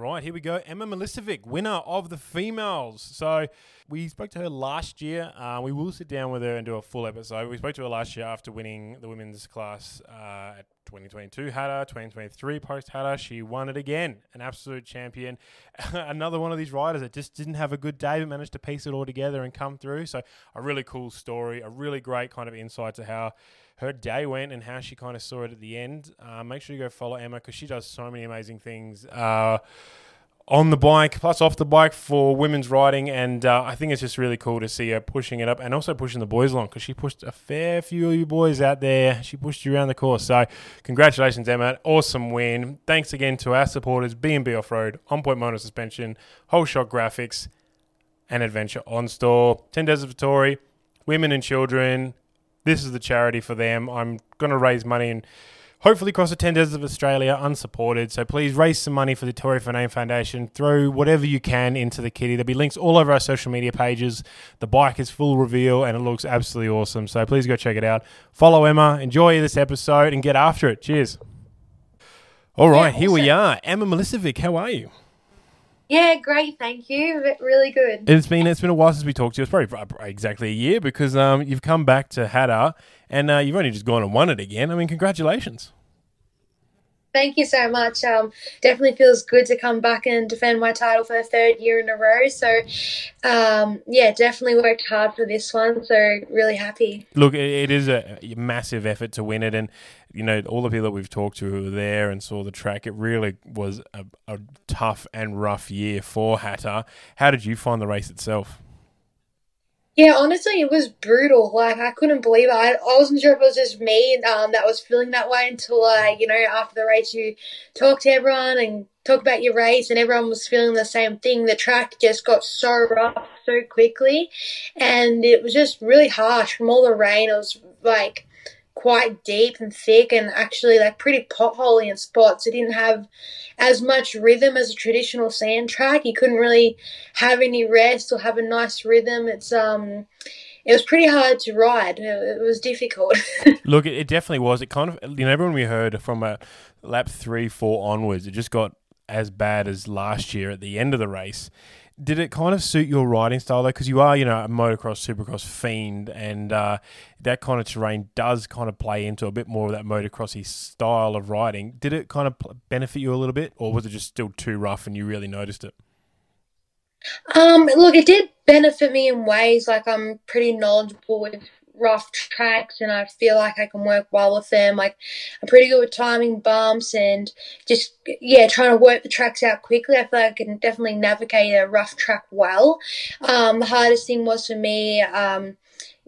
Right, here we go. Emma Milesevic, winner of the females. So we spoke to her last year. Uh, we will sit down with her and do a full episode. We spoke to her last year after winning the women's class uh, at 2022 Hattah, 2023 post Hattah. She won it again. An absolute champion. Another one of these riders that just didn't have a good day but managed to piece it all together and come through. So a really cool story, a really great kind of insight to how her day went and how she kind of saw it at the end. Uh, make sure you go follow Emma because she does so many amazing things. Uh, on the bike, plus off the bike for women's riding, and uh, I think it's just really cool to see her pushing it up and also pushing the boys along because she pushed a fair few of you boys out there. She pushed you around the course, so congratulations, Emma! Awesome win. Thanks again to our supporters: B and B Off Road, On Point Motor Suspension, Whole Shot Graphics, and Adventure On Store. Ten Desert Vittori, Women and Children, this is the charity for them. I'm going to raise money and hopefully cross the 10 deserts of Australia unsupported. So please raise some money for the Tory for Name Foundation. Throw whatever you can into the kitty. There'll be links all over our social media pages. The bike is full reveal and it looks absolutely awesome. So please go check it out. Follow Emma, enjoy this episode, and get after it. Cheers. All right, yeah, here we are. Emma Milesevic, how are you? Yeah, great. Thank you. Really good. It's been it's been a while since we talked to you. It's probably exactly a year because um, you've come back to Hattah and uh, you've only just gone and won it again. I mean, congratulations. Thank you so much. Um, definitely feels good to come back and defend my title for the third year in a row. So, um, yeah, definitely worked hard for this one. So, really happy. Look, it is a massive effort to win it, and you know all the people that we've talked to who were there and saw the track. It really was a, a tough and rough year for Hattah. How did you find the race itself? Yeah, honestly, it was brutal. Like I couldn't believe it. I, I wasn't sure if it was just me um, that was feeling that way until, like, you know, after the race, you talk to everyone and talk about your race, and everyone was feeling the same thing. The track just got so rough so quickly, and it was just really harsh from all the rain. It was like quite deep and thick and actually like pretty potholy in spots. It didn't have as much rhythm as a traditional sand track. You couldn't really have any rest or have a nice rhythm. It's um it was pretty hard to ride. It, was difficult. Look, it definitely was. It kind of you know everyone we heard from a lap three, four onwards, it just got as bad as last year at the end of the race did it kind of suit your riding style though? Because you are, you know, a motocross, supercross fiend, and uh, that kind of terrain does kind of play into a bit more of that motocrossy style of riding. Did it kind of benefit you a little bit, or was it just still too rough and you really noticed it? Um, look, it did benefit me in ways. Like I'm pretty knowledgeable with rough tracks and I feel like I can work well with them. Like I'm pretty good with timing bumps and just yeah, trying to work the tracks out quickly. I feel like I can definitely navigate a rough track well. Um, the hardest thing was for me, um,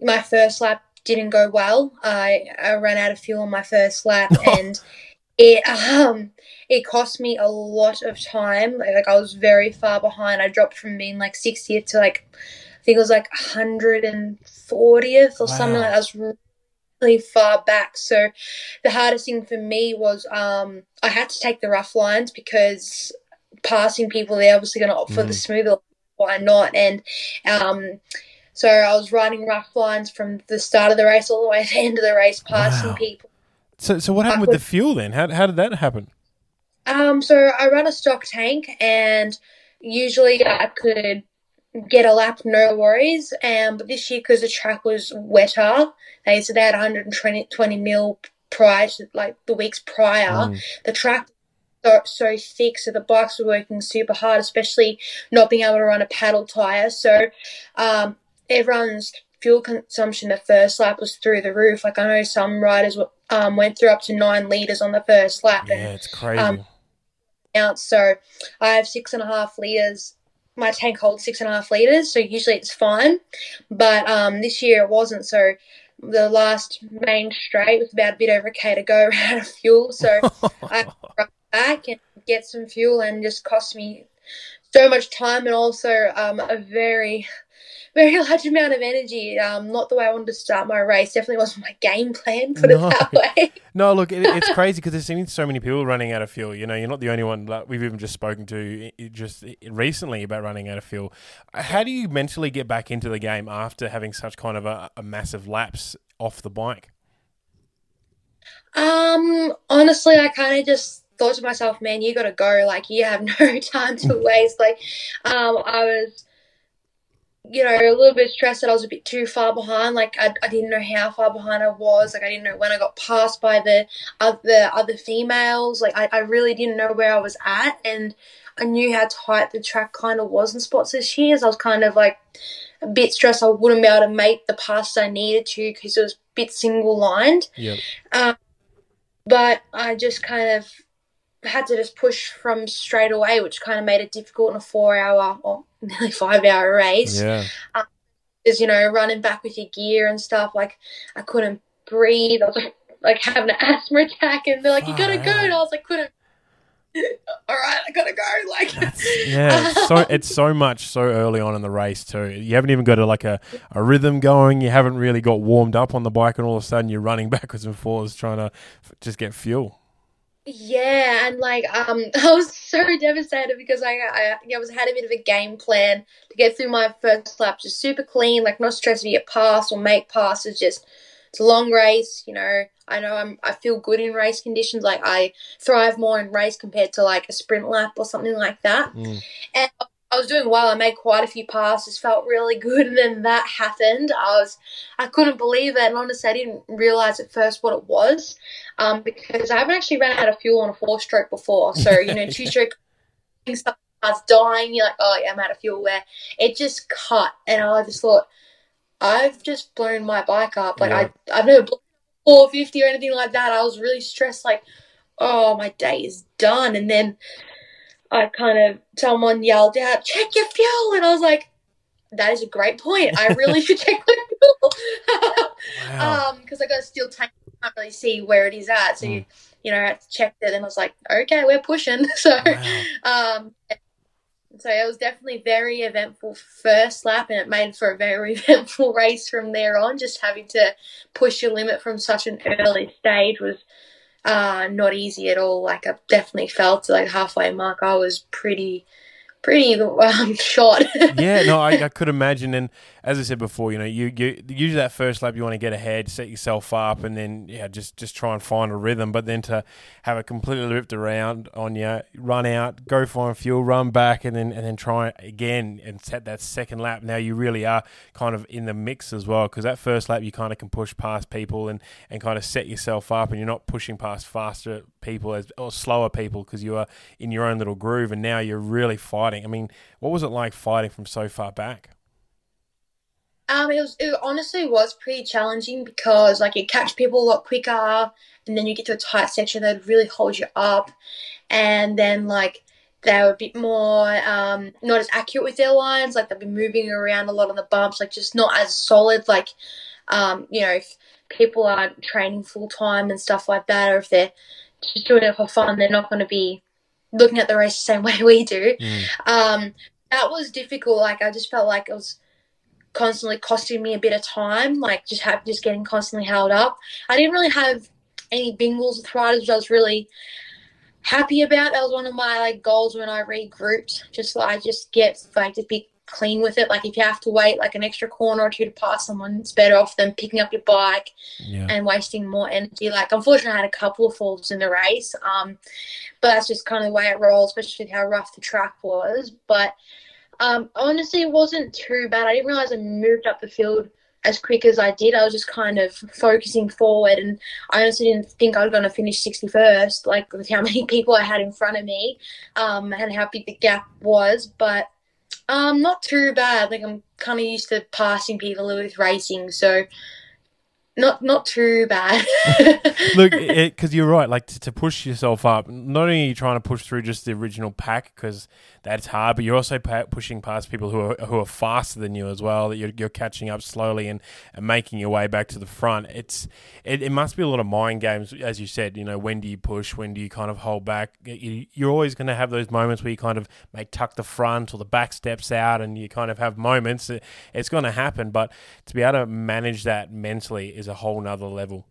my first lap didn't go well. I, I ran out of fuel on my first lap and it um it cost me a lot of time. Like, like I was very far behind. I dropped from being like 60th to like think it was like 140th or wow. something like that. I was really far back. So the hardest thing for me was um, I had to take the rough lines because passing people, they're obviously going to opt mm. for the mm. smoother. Why not? And um, so I was riding rough lines from the start of the race all the way to the end of the race, passing wow. people. So, so what happened with the fuel then? How, how did that happen? Um, so I run a stock tank, and usually I could get a lap, no worries. Um, but this year, because the track was wetter, they said they had 120 20 mil prior to like the weeks prior. Mm. The track so, so thick, so the bikes were working super hard, especially not being able to run a paddle tire. So um, everyone's fuel consumption the first lap was through the roof. Like I know some riders um, went through up to nine liters on the first lap. Yeah, and, it's crazy. Um, out, so I have six and a half liters my tank holds six and a half liters, so usually it's fine. But um, this year it wasn't. So the last main straight was about a bit over a k to go, out of fuel. So I run back and get some fuel, and just cost me so much time and also um, a very very large amount of energy. Um, not the way I wanted to start my race. Definitely wasn't my game plan. Put no. it that way. no, look, it, it's crazy because there's been so many people running out of fuel. You know, you're not the only one. Like, we've even just spoken to just recently about running out of fuel. How do you mentally get back into the game after having such kind of a, a massive lapse off the bike? Um, honestly, I kind of just thought to myself, man, you got to go. Like, you have no time to waste. Like, um, I was, you know, a little bit stressed that I was a bit too far behind. Like, I, I didn't know how far behind I was. Like, I didn't know when I got passed by the other other females. Like, I, I really didn't know where I was at, and I knew how tight the track kind of was in spots this year. So I was kind of like a bit stressed I wouldn't be able to make the passes I needed to because it was a bit single lined. Yeah. Um, but I just kind of had to just push from straight away, which kind of made it difficult in a four hour or nearly five hour race. Yeah. Um, Is you know running back with your gear and stuff. Like I couldn't breathe. I was like, like having an asthma attack, and they're like, "You gotta go," and I was like, "Couldn't." All right, I gotta go. Like, That's, yeah, it's so it's so much so early on in the race too. You haven't even got a, like a, a rhythm going. You haven't really got warmed up on the bike, and all of a sudden you're running backwards and forwards trying to f- just get fuel. Yeah, and like um, I was so devastated because I I, I was had a bit of a game plan to get through my first lap, just super clean, like not stressed to get past or make passes. Just it's a long race, you know. I know I'm I feel good in race conditions. Like I thrive more in race compared to like a sprint lap or something like that. Mm. And I was doing well. I made quite a few passes, felt really good, and then that happened. I was, I couldn't believe it, and honestly, I didn't realize at first what it was, um, because I haven't actually ran out of fuel on a four stroke before. So you know, two stroke starts dying, you're like, oh yeah, I'm out of fuel. Where it just cut, and I just thought, I've just blown my bike up. Like Yeah. I, I've never blown 450 or anything like that. I was really stressed, like, oh, my day is done, and then. I kind of someone yelled out, "Check your fuel," and I was like, "That is a great point. I really should check my fuel." Wow. um, because I got a steel tank, I can't really see where it is at, so you, Mm. you know, I had to it, and I was like, "Okay, we're pushing." So, Wow. um, so it was definitely very eventful first lap, and it made for a very eventful race from there on. Just having to push your limit from such an early stage was uh, not easy at all. Like I definitely felt like halfway mark, I was pretty, pretty um, shot. yeah, no, I, I could imagine. And as I said before, you know, you, you usually that first lap you want to get ahead, set yourself up, and then yeah, just just try and find a rhythm. But then to have it completely ripped around on you, run out, go find fuel, run back, and then and then try again and set that second lap. Now you really are kind of in the mix as well because that first lap you kind of can push past people and and kind of set yourself up, and you're not pushing past faster people as or slower people because you are in your own little groove, and now you're really fighting. I mean, what was it like fighting from so far back? Um, it was it honestly was pretty challenging because like you catch people a lot quicker, and then you get to a tight section that really holds you up, and then like they were a bit more um, not as accurate with their lines. Like they've been moving around a lot on the bumps, like just not as solid. Like um, you know, if people aren't training full time and stuff like that, or if they're just doing it for fun, they're not going to be looking at the race the same way we do. Mm. Um, that was difficult. Like I just felt like it was constantly costing me a bit of time. Like just have just getting constantly held up. I didn't really have any bingles with riders, which I was really happy about. That was one of my like goals when I regrouped. Just like just get like to be clean with it. Like if you have to wait like an extra corner or two to pass someone, it's better off than picking up your bike Yeah. and wasting more energy. Like, unfortunately, I had a couple of falls in the race, um, but that's just kind of the way it rolls, especially with how rough the track was. But um, honestly, it wasn't too bad. I didn't realize I moved up the field as quick as I did. I was just kind of focusing forward, and I honestly didn't think I was going to finish 61st, like with how many people I had in front of me um, and how big the gap was. But um, not too bad. Like I'm kind of used to passing people with racing, so not not too bad. Look, because you're right. Like to, to push yourself up, not only are you trying to push through just the original pack because that's hard, but you're also pushing past people who are who are faster than you as well. That you're, you're catching up slowly and, and making your way back to the front. It's it, it must be a lot of mind games, as you said. You know, when do you push? When do you kind of hold back? You, you're always going to have those moments where you kind of may tuck the front or the back steps out, and you kind of have moments. It, it's going to happen, but to be able to manage that mentally is a whole nother level.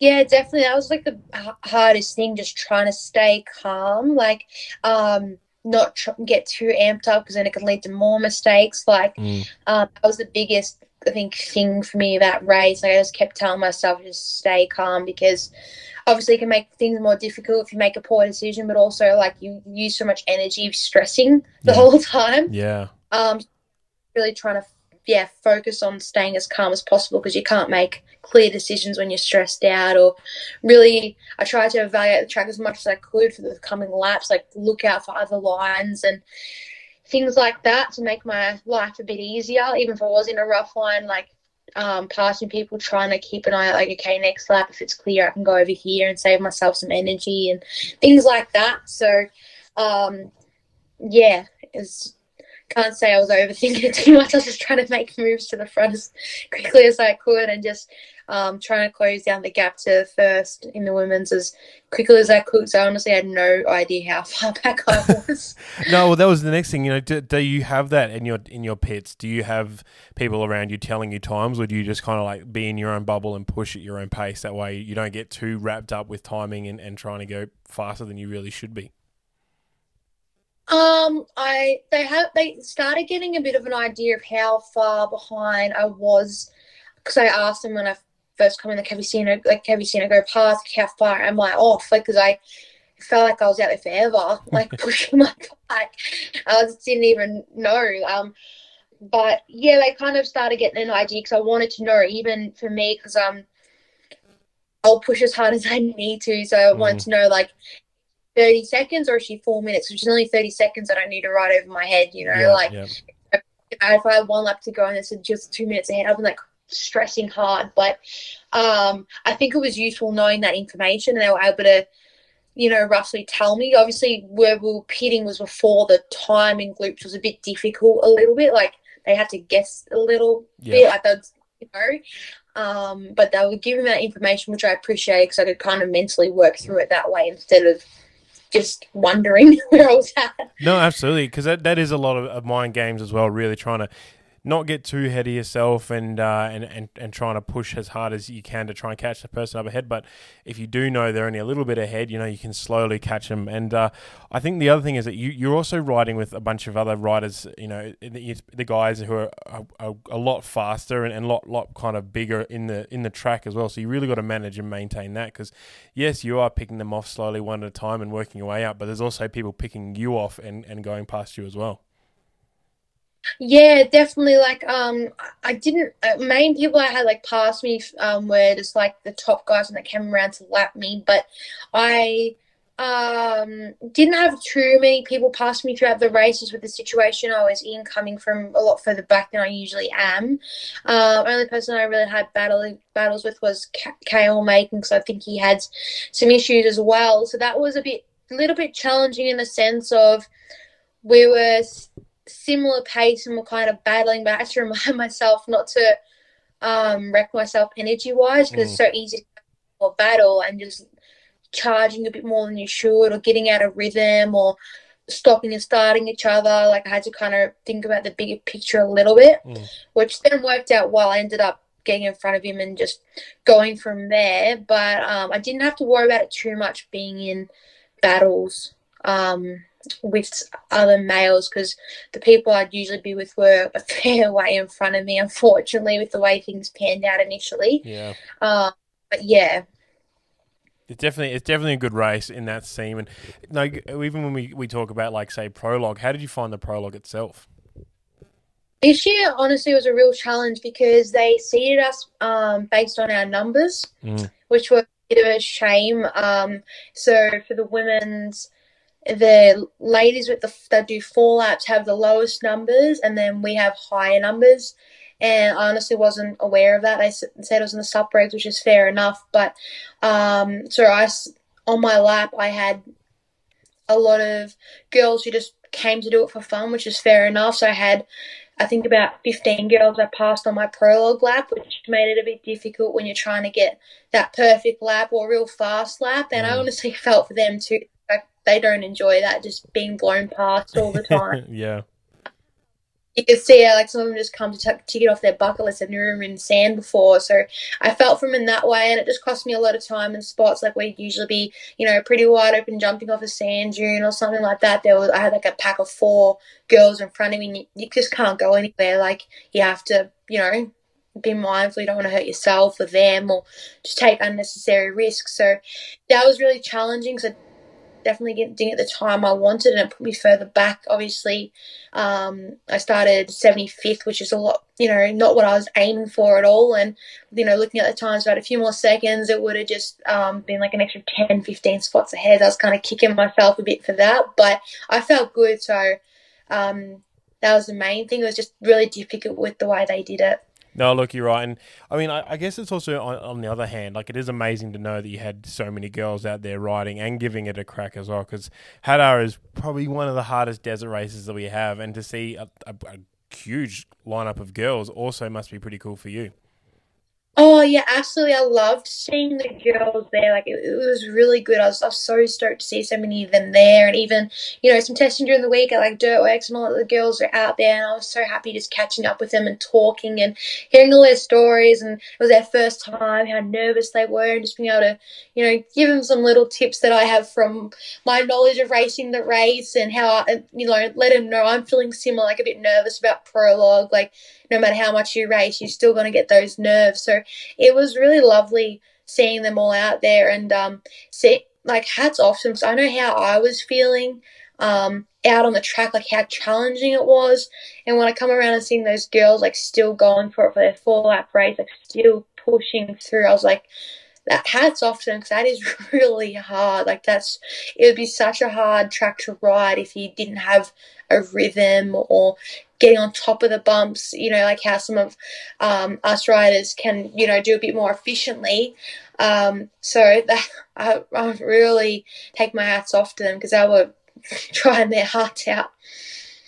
Yeah, definitely. That was like the hardest thing, just trying to stay calm, like um, not tr- get too amped up because then it can lead to more mistakes. Like Mm. um, that was the biggest I think thing for me about race. Like I just kept telling myself just stay calm because obviously it can make things more difficult if you make a poor decision, but also like you use so much energy stressing the Yeah. whole time. Yeah. Um, really trying to yeah focus on staying as calm as possible because you can't make clear decisions when you're stressed out or really I tried to evaluate the track as much as I could for the coming laps like look out for other lines and things like that to make my life a bit easier even if I was in a rough line like um, passing people trying to keep an eye out like okay next lap if it's clear I can go over here and save myself some energy and things like that. So um, yeah it's can't say I was overthinking it too much. I was just trying to make moves to the front as quickly as I could and just um, trying to close down the gap to first in the women's as quickly as I could. So I honestly had no idea how far back I was. No, well, that was the next thing. You know, do, do you have that in your in your pits? Do you have people around you telling you times, or do you just kind of like be in your own bubble and push at your own pace? That way, you don't get too wrapped up with timing and, and trying to go faster than you really should be. Um, I they have they started getting a bit of an idea of how far behind I was because I asked them when I first come in the Cavicino, like Cavicino go past, how far am I off? Like, because I felt like I was out there forever, like pushing my bike. I just didn't even know. Um, but yeah, they kind of started getting an idea because I wanted to know, even for me, because um, I'll push as hard as I need to. So I wanted to know, like, 30 seconds or is she four minutes, which is only 30 seconds that I need to ride over my head, you know, Yeah, like yeah. if I had one lap to go and it's just two minutes ahead, I've been like stressing hard. But um, I think it was useful knowing that information and they were able to, you know, roughly tell me. Obviously, where we were pitting was before the timing loops was a bit difficult, a little bit. Like they had to guess a little Yeah. bit, like that's, you know. Um, but they were giving me that information, which I appreciate because I could kind of mentally work through it that way instead of just wondering where I was at. No, absolutely, because that, that is a lot of, of mind games as well. Really trying to not get too ahead of yourself and, uh, and and and trying to push as hard as you can to try and catch the person up ahead. But if you do know they're only a little bit ahead, you know you can slowly catch them. And uh, I think the other thing is that you you're also riding with a bunch of other riders. You know the, the guys who are a, lot faster and, and a lot lot kind of bigger in the in the track as well. So you really got to manage and maintain that because yes, you are picking them off slowly one at a time and working your way up. But there's also people picking you off and, and going past you as well. Yeah, definitely. Like, um, I didn't. Uh, main people I had like past me um were just like the top guys when they came around to lap me, but I um didn't have too many people pass me throughout the races with the situation I was in, coming from a lot further back than I usually am. Um, only person I really had battle battles with was Kale Macon because I think he had some issues as well. So that was a bit, a little bit challenging in the sense of we were similar pace and we're kind of battling, but I had to remind myself not to um, wreck myself energy wise because it's so easy to battle and just charging a bit more than you should or getting out of rhythm or stopping and starting each other. Like I had to kind of think about the bigger picture a little bit, Mm. which then worked out well. I ended up getting in front of him and just going from there. But um, I didn't have to worry about it too much being in battles. Um, with other males because the people I'd usually be with were a fair way in front of me, unfortunately, with the way things panned out initially. Yeah. Um, but yeah, It's definitely it's definitely a good race in that scene, and like even when we, we talk about like say prologue, how did you find the prologue itself? this year honestly was a real challenge because they seeded us um, based on our numbers, Mm. which was a bit of a shame. Um, so for the women's, the ladies with the that do four laps have the lowest numbers, and then we have higher numbers. And I honestly wasn't aware of that. They said it was in the sub regs, which is fair enough. But um, so I on my lap, I had a lot of girls who just came to do it for fun, which is fair enough. So I had, I think, about 15 girls I passed on my prologue lap, which made it a bit difficult when you're trying to get that perfect lap or real fast lap. And I Mm. honestly felt for them too. They don't enjoy that, just being blown past all the time. yeah. you can see how like some of them just come to t- tick it off their bucket list. They've never been in sand before, so I felt from in that way, and it just cost me a lot of time in spots like we'd usually be, you know, pretty wide open, jumping off a sand dune or something like that. There was I had like a pack of four girls in front of me. And you, you just can't go anywhere. Like you have to, you know, be mindful. You don't want to hurt yourself or them or just take unnecessary risks. So that was really challenging. So definitely getting at the time I wanted, and it put me further back. Obviously, um, I started 75th, which is a lot, you know, not what I was aiming for at all. And, you know, looking at the times, about a few more seconds, it would have just um, been like an extra 10, 15 spots ahead. I was kind of kicking myself a bit for that, but I felt good. So um, that was the main thing. It was just really difficult with the way they did it. No, look, you're right, and I mean, I, I guess it's also on, on, the other hand, like it is amazing to know that you had so many girls out there riding and giving it a crack as well. Because Hattah is probably one of the hardest desert races that we have, and to see a, a, a huge lineup of girls also must be pretty cool for you. Oh yeah, absolutely. I loved seeing the girls there. Like it, it, was really good. I was, I was so stoked to see so many of them there, and even you know some testing during the week at like Dirtworks and all the girls are out there, and I was so happy just catching up with them and talking and hearing all their stories. And it was their first time, how nervous they were, and just being able to you know give them some little tips that I have from my knowledge of racing the race and how I, you know let them know I'm feeling similar, like a bit nervous about prologue, like no matter how much you race, you're still going to get those nerves. So it was really lovely seeing them all out there and um, see, like hats off to them. I know how I was feeling um, out on the track, like how challenging it was. And when I come around and seeing those girls like still going for it for their four lap race, like still pushing through, I was like, that hats off to them because that is really hard. Like that's it would be such a hard track to ride if you didn't have a rhythm or getting on top of the bumps, you know, like how some of um, us riders can, you know, do a bit more efficiently. Um, so that I, I really take my hats off to them because they were trying their hearts out.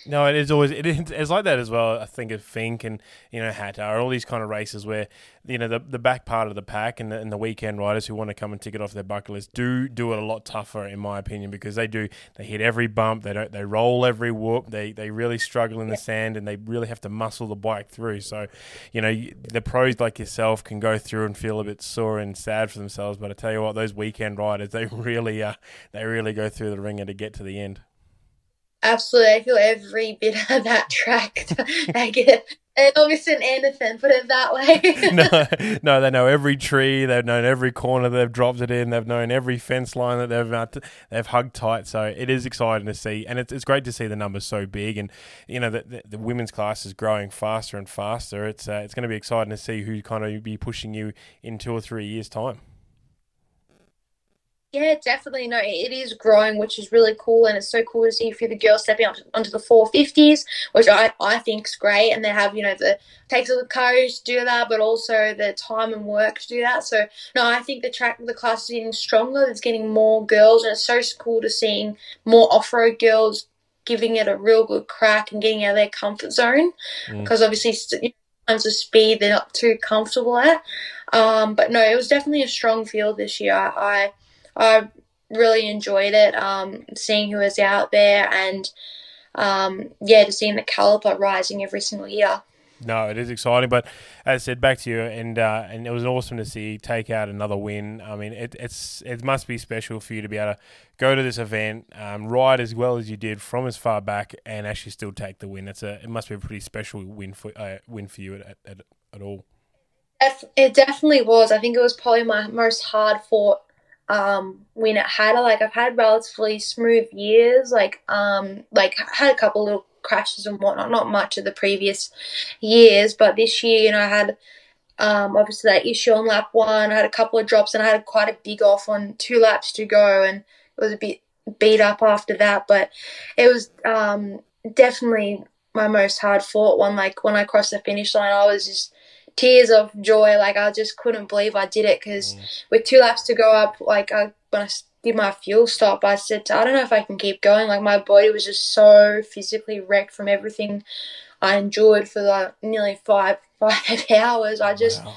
No, it is always it is, it's like that as well. I think of Finke and you know Hattah, all these kind of races where you know the the back part of the pack and the, and the weekend riders who want to come and tick it off their bucket list do do it a lot tougher in my opinion because they do they hit every bump, they don't they roll every whoop, they they really struggle in the sand and they really have to muscle the bike through. So, you know the pros like yourself can go through and feel a bit sore and sad for themselves, but I tell you what, those weekend riders they really uh they really go through the wringer to get to the end. Absolutely, I feel every bit of that track. I get don't miss anything, put it that way. no, no, they know every tree. They've known every corner they've dropped it in. They've known every fence line that they've uh, they've hugged tight. So it is exciting to see, and it's, it's great to see the numbers so big. And you know the, the, the women's class is growing faster and faster. It's uh, it's going to be exciting to see who kind of be pushing you in two or three years' time. Yeah, definitely. No, it is growing, which is really cool, and it's so cool to see a few of the girls stepping up onto the 450s, which I, I think is great. And they have, you know, the takes of the courage to do that, but also the time and work to do that. So, no, I think the track, the class is getting stronger. It's getting more girls, and it's so cool to seeing more off road girls giving it a real good crack and getting out of their comfort zone. Because mm. obviously, you know, times of speed they're not too comfortable at. Um, but no, it was definitely a strong field this year. I I really enjoyed it, um, seeing who was out there and um, yeah, just seeing the caliper rising every single year. No, it is exciting, but as I said, back to you, and uh, and it was awesome to see take out another win. I mean, it, it's it must be special for you to be able to go to this event, um, ride as well as you did from as far back, and actually still take the win. It's a it must be a pretty special win for uh, win for you at, at, at all. It definitely was. I think it was probably my most hard fought um, when it had like I've had relatively smooth years, like um, like had a couple little crashes and whatnot, not much of the previous years, but this year, you know, I had um, obviously that issue on lap one, I had a couple of drops and I had quite a big off on two laps to go, and it was a bit beat up after that, but it was um, definitely my most hard fought one. Like when I crossed the finish line, I was just tears of joy. Like I just couldn't believe I did it because mm. with two laps to go up, like I when I did my fuel stop, I said I don't know if I can keep going. Like my body was just so physically wrecked from everything I endured for like nearly five five hours. I just. Wow.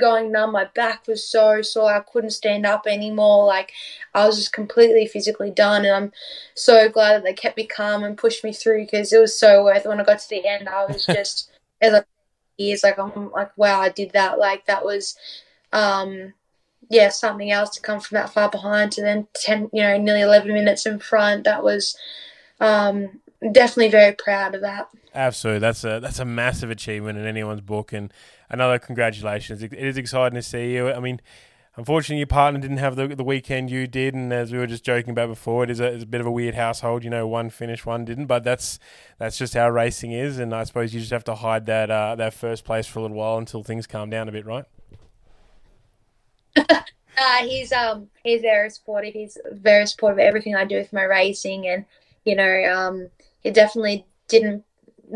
Going numb, my back was so sore. I couldn't stand up anymore. Like I was just completely physically done, and I'm so glad that they kept me calm and pushed me through because it was so worth. it. When I got to the end, I was just as I years. Like I'm like, wow, I did that. Like that was, um, yeah, something else to come from that far behind to then ten, you know, nearly eleven minutes in front. That was, um, definitely very proud of that. Absolutely, that's a that's a massive achievement in anyone's book, and another congratulations. It is exciting to see you. I mean, unfortunately, your partner didn't have the the weekend you did, and as we were just joking about before, it is a, it's a bit of a weird household. You know, one finished, one didn't, but that's that's just how racing is, and I suppose you just have to hide that uh, that first place for a little while until things calm down a bit, right? uh, he's um he's very supportive. He's very supportive of everything I do with my racing, and you know um he definitely didn't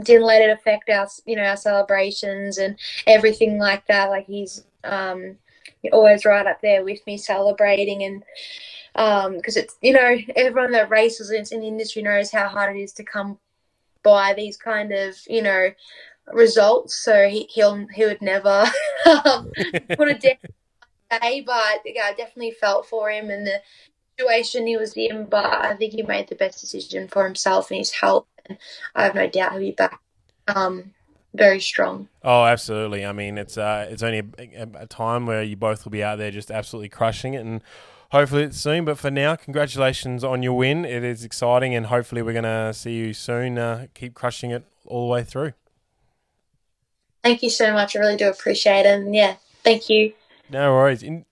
didn't let it affect our you know our celebrations and everything like that. Like he's um always right up there with me celebrating and because um, it's you know everyone that races in the industry knows how hard it is to come by these kind of you know results. So he he'll he would never um, put a day, but yeah, I definitely felt for him and the situation he was in. But I think he made the best decision for himself and his health and I have no doubt he'll be back um, very strong. Oh, absolutely. I mean, it's uh, it's only a, a, time where you both will be out there just absolutely crushing it, and hopefully it's soon. But for now, congratulations on your win. It is exciting, and hopefully we're going to see you soon. Uh, keep crushing it all the way through. Thank you so much. I really do appreciate it. And yeah, thank you. No worries. In